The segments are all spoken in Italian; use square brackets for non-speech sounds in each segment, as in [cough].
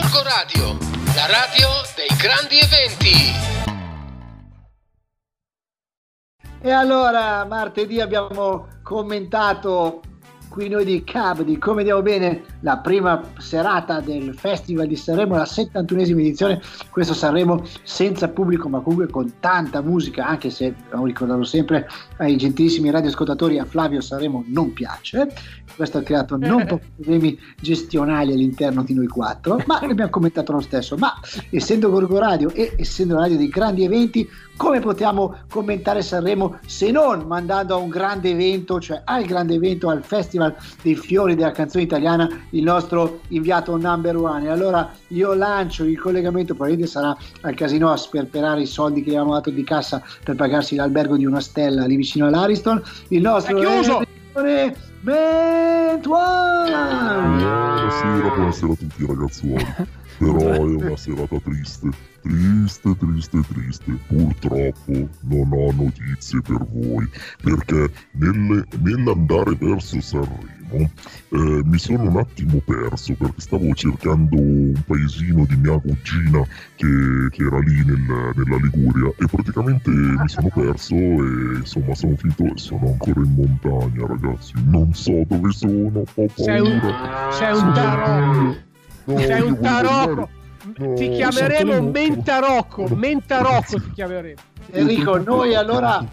Gorgo Radio, la radio dei grandi eventi. E allora, martedì abbiamo commentato qui noi di Cab di Come Andiamo Bene la prima serata del Festival di Sanremo, la 71esima edizione, questo Sanremo senza pubblico ma comunque con tanta musica, anche se, devo ricordarlo sempre, ai gentilissimi radioascoltatori a Flavio Sanremo non piace, questo ha creato non [laughs] pochi problemi gestionali all'interno di noi quattro, ma ne abbiamo commentato lo stesso, ma essendo Gorgo Radio e essendo la radio dei grandi eventi, come possiamo commentare Sanremo se non mandando a un grande evento, cioè al grande evento, al Festival dei Fiori della canzone italiana, il nostro inviato number one. E allora io lancio il collegamento, probabilmente sarà al casino a sperperare i soldi che gli avevamo dato di cassa per pagarsi l'albergo di una stella lì vicino all'Ariston. Il nostro... È chiuso! Mentuan! Buonasera, buonasera a tutti ragazzuoli. [laughs] Però è una serata triste, triste, triste, triste. Purtroppo non ho notizie per voi, perché nelle- nell'andare verso Sanremo eh, mi sono un attimo perso perché stavo cercando un paesino di mia cugina che, che era lì nel- nella Liguria e praticamente mi sono perso e insomma sono finito sono ancora in montagna ragazzi non so dove sono ho Sei un, paura sei un tarocco. No, Sei un tarocco. No, ti chiameremo Mentarocco. Mentarocco ti chiameremo. Enrico, noi allora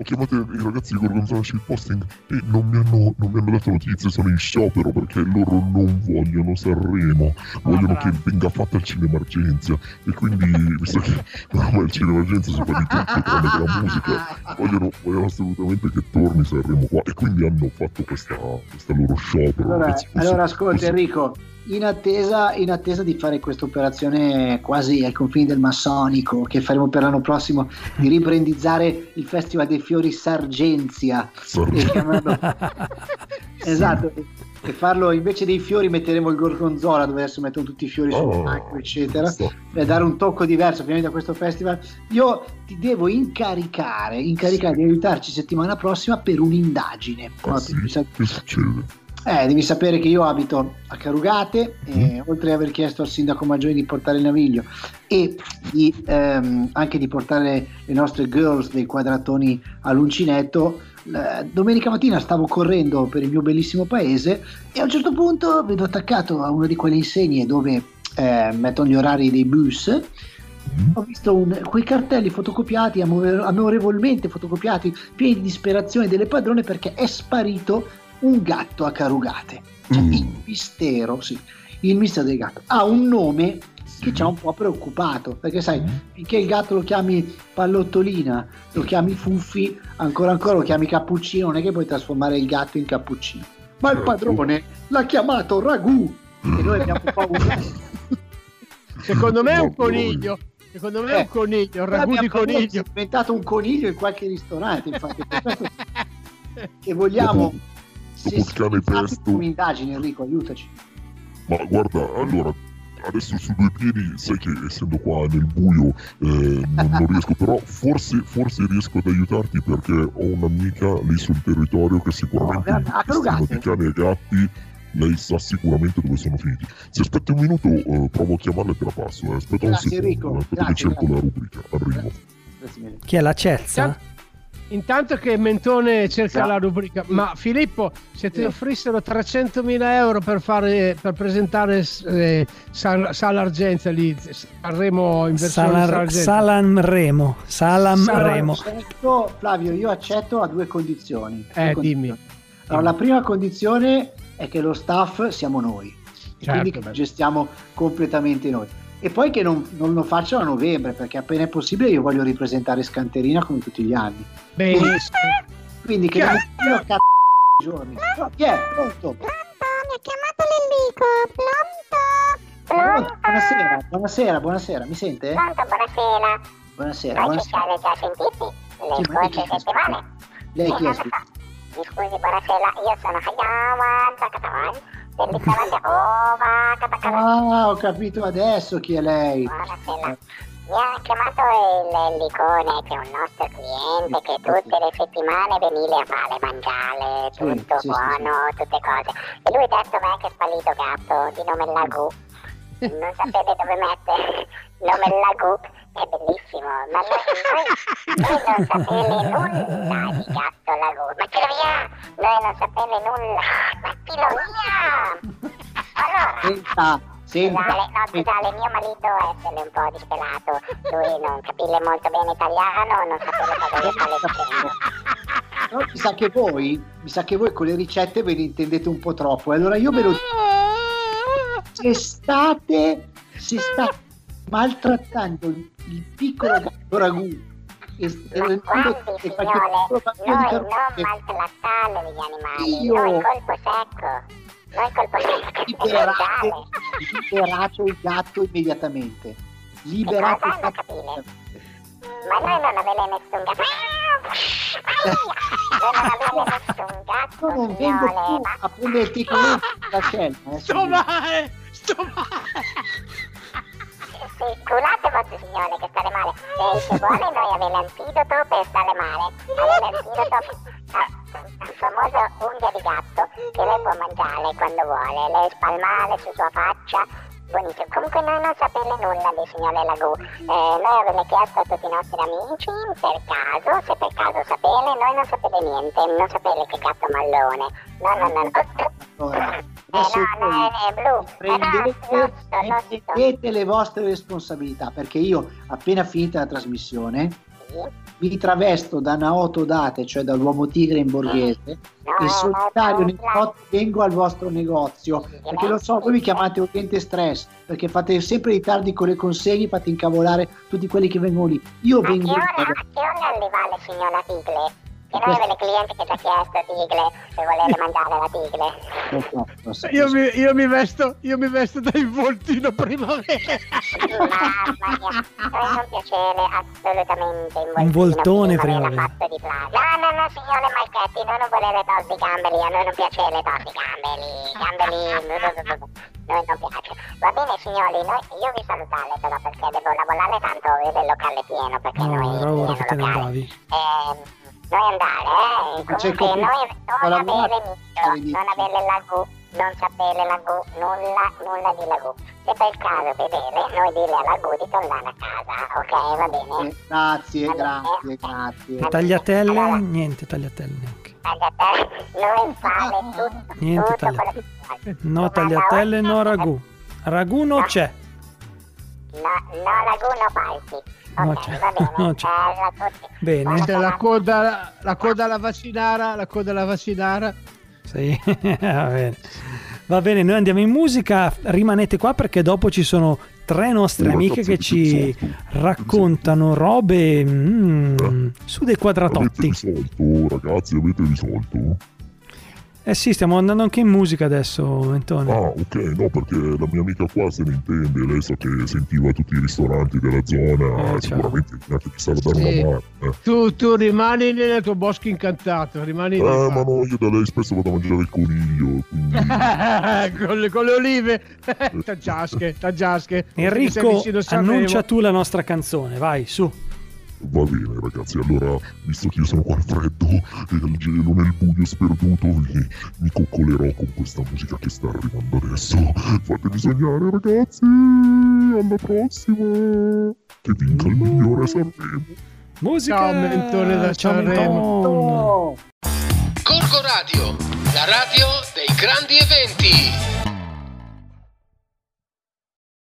Ho chiamato i ragazzi di Gorgonzola Shitposting e non mi, hanno, non mi hanno dato notizie, sono in sciopero perché loro non vogliono Sanremo, vogliono che venga fatta il cinema Argenzia. E quindi, visto che ormai il cinema Argenzia si fa di tutto tranne che la musica, vogliono, vogliono assolutamente che torni Sanremo qua. E quindi hanno fatto questa, questa loro sciopero. Allora, ragazzi, posso- allora ascolta posso- Enrico, in attesa, in attesa di fare questa operazione quasi ai confini del massonico che faremo per l'anno prossimo, di ribrandizzare il Festival dei Fiori Sargenzia. Chiamarlo [laughs] esatto e farlo invece dei fiori metteremo il gorgonzola dove adesso mettono tutti i fiori sul Oh, palco eccetera sto- per dare un tocco diverso ovviamente a questo festival. Io ti devo incaricare incaricare di aiutarci settimana prossima per un'indagine. Ah, No, sì? Che succede? Eh, devi sapere che io abito a Carugate e oltre ad aver chiesto al sindaco Maggiore di portare il naviglio e di, ehm, anche di portare le nostre girls dei quadratoni all'uncinetto, domenica mattina stavo correndo per il mio bellissimo paese e a un certo punto vedo attaccato a una di quelle insegne dove eh, mettono gli orari dei bus Mm? ho visto un- quei cartelli fotocopiati, amore- amorevolmente fotocopiati, pieni di disperazione delle padrone perché è sparito un gatto a Carugate. Cioè, Mm. il mistero, sì, il mistero del gatto. Ha un nome che ci ha un po' preoccupato, perché sai, finché il gatto lo chiami pallottolina, lo chiami fuffi, ancora ancora lo chiami cappuccino, non è che puoi trasformare il gatto in cappuccino. Ma il padrone l'ha chiamato ragù e noi abbiamo paura. [laughs] Secondo me è un coniglio. Secondo me è Eh, un coniglio, un ragù di coniglio. sia diventato un coniglio in qualche ristorante, infatti, [laughs] che vogliamo Dopo- dopo il cane pesto. un'indagine Enrico, aiutaci. Ma guarda, allora, adesso su due piedi, sai che essendo qua nel buio eh, non, non riesco, però forse, forse riesco ad aiutarti perché ho un'amica lì sul territorio che sicuramente Oh, questione Carugate? di cani e gatti lei sa sicuramente dove sono finiti. Se aspetti un minuto, eh, provo a chiamarla e te la passo. eh. Aspetta un Grazie, secondo, Enrico. eh, aspetta Grazie, che cerco grazie. la rubrica. Arrivo. Grazie mille. Chi è la Cezza? Intanto che Mentone cerca Sì. la rubrica, ma Filippo, se ti Sì. offrissero 300.000 euro per, fare, per presentare eh, Sal- Sala Argenza lì, Sanremo in versione Salar-. Salam Remo. Salam Salam- Remo. Accetto, Flavio, io accetto a due condizioni. Due Eh, condizioni. dimmi. Allora, la prima condizione è che lo staff siamo noi, e Certo, quindi che gestiamo completamente noi. E poi che non, non lo facciano a novembre, perché appena è possibile io voglio ripresentare Scanterina come tutti gli anni. Benissimo. Quindi che non io a cazzo i giorni. Chi è? Pronto? Pronto? Mi ha chiamato l'Enrico. Pronto? Pronto? Buonasera, buonasera, buonasera, mi sente? Pronto, buonasera. Buonasera, Voi ci siete già sentiti le Sì, scorse settimane? Lei chi è? Mi scusi, buonasera, io sono Hayawan Takatawan dell'Icavan Ova Katakana. Ah, ho capito adesso chi è lei. Buonasera. Mi ha chiamato il Licone, che è un nostro cliente, che tutte le settimane veniva a fare mangiare, Sì, tutto sì, sì, buono, tutte cose. E lui ha detto a me che è spallito gatto di nome Lagù. non sapete dove mettere il nome Lagù, è bellissimo, ma noi, noi, noi non sapete nulla di gatto Lagù, ma tira via, noi non sapete nulla, ma tira via! Allora, Senta, senta. Scusate, no, scusate, mio marito è essere un po' disperato, lui non capire molto bene italiano, non sapere cosa gli sta leggendo. No, mi sa che voi, mi sa che voi con le ricette ve ne intendete un po' troppo. E allora io ve lo dico, se state, se state maltrattando il, piccolo ragù e, Ma piccolo bambino di noi non maltrattare gli animali, Io- noi colpo secco, noi colpo secco, liberate, il gatto immediatamente. Liberate il gatto immediatamente. Ma noi non avete nessun gatto. Noi non avete nessun gatto, non vengo signore, più ma a prendere il da scelta. eh, Sto signore. male! Sto male! Sì, culate vostro signore che stare male. E se vuole noi avete l'antidoto per stare male. Avete l'antidoto al famoso unghia di gatto che lei può mangiare quando vuole, le spalmare su sua faccia. Buonissimo. Comunque noi non sapete nulla del signore Lagù. Eh, noi avete chiesto a tutti i nostri amici per caso, se per caso sapete, noi non sapete niente, non sapete che gatto mallone. No, no, no. no. Adesso no, prendete, le vostre responsabilità perché io appena finita la trasmissione mi travesto da Naoto Date cioè dall'uomo tigre in borghese No, e solitario nel notte vengo al vostro negozio perché lo so voi mi chiamate utente stress perché fate sempre ritardi con le consegne fate incavolare tutti quelli che vengono lì. Io A che vengo ora, a che ora arriva la signora Tigle? Che noi avete clienti che ci ha chiesto Tigle se volete mangiare la Tigle. so, Io mi, io mi vesto, io mi vesto da involtino primavera. Mamma mia, noi non piacere assolutamente in Un voltone prima primavera. fatto di plastica. No, no, no, signore Marchetti, noi non volete torti gamberi, a noi non piace le torti gamberi, gamberi, noi non piace. Va bene signori, noi, io vi salutare però perché devo lavorare tanto, vedo il locale pieno perché No, noi pieno che te ne locale. andavi. Eh, noi andare, eh, comunque compito, non lavorare, avere misto, non avere lagù, non sapere lagù, nulla, nulla di lagù. Se per caso vedere, noi dire a lagù di tornare a casa, ok, va bene? Eh, grazie grazie grazie Tagliatelle? Allora, Niente tagliatelle neanche. tagliatelle, noi fare [laughs] tutto, Niente tutto quello che vuoi. No tagliatelle, no ragù. Ragù non c'è. No, no lagù, no parti. [laughs] No, c'è. va bene. No. Bene. La coda, la coda alla vaccinara, la coda alla vaccinara. Sì, [laughs] va bene. Va bene, noi andiamo in musica, rimanete qua perché dopo ci sono tre nostre amiche che ci avete raccontano robe mm, su dei Avete quadratotti. risolto, ragazzi, avete risolto? Eh sì, stiamo andando anche in musica adesso, Antonio. Ah, ok, no, perché la mia amica qua se ne intende, lei sa che sentiva tutti i ristoranti della zona, Eh, sicuramente neanche chissà da dare Sì. una mano. Eh. Tu, tu rimani nel tuo bosco incantato, rimani lì. Eh, ma no, io da lei spesso vado a mangiare il coniglio, quindi... [laughs] con, le, con le olive, taggiasche, taggiasche. Se Enrico, annuncia tu la nostra canzone, vai, su. Va bene ragazzi, allora, visto che io sono qua al freddo e al gelo nel buio sperduto, mi, mi coccolerò con questa musica che sta arrivando adesso. Fatemi sognare ragazzi, alla prossima! Che vinca il migliore Sanremo! Musica! Ciao, Mentone da Ciao, Sanremo. Corco Radio, la radio dei grandi eventi.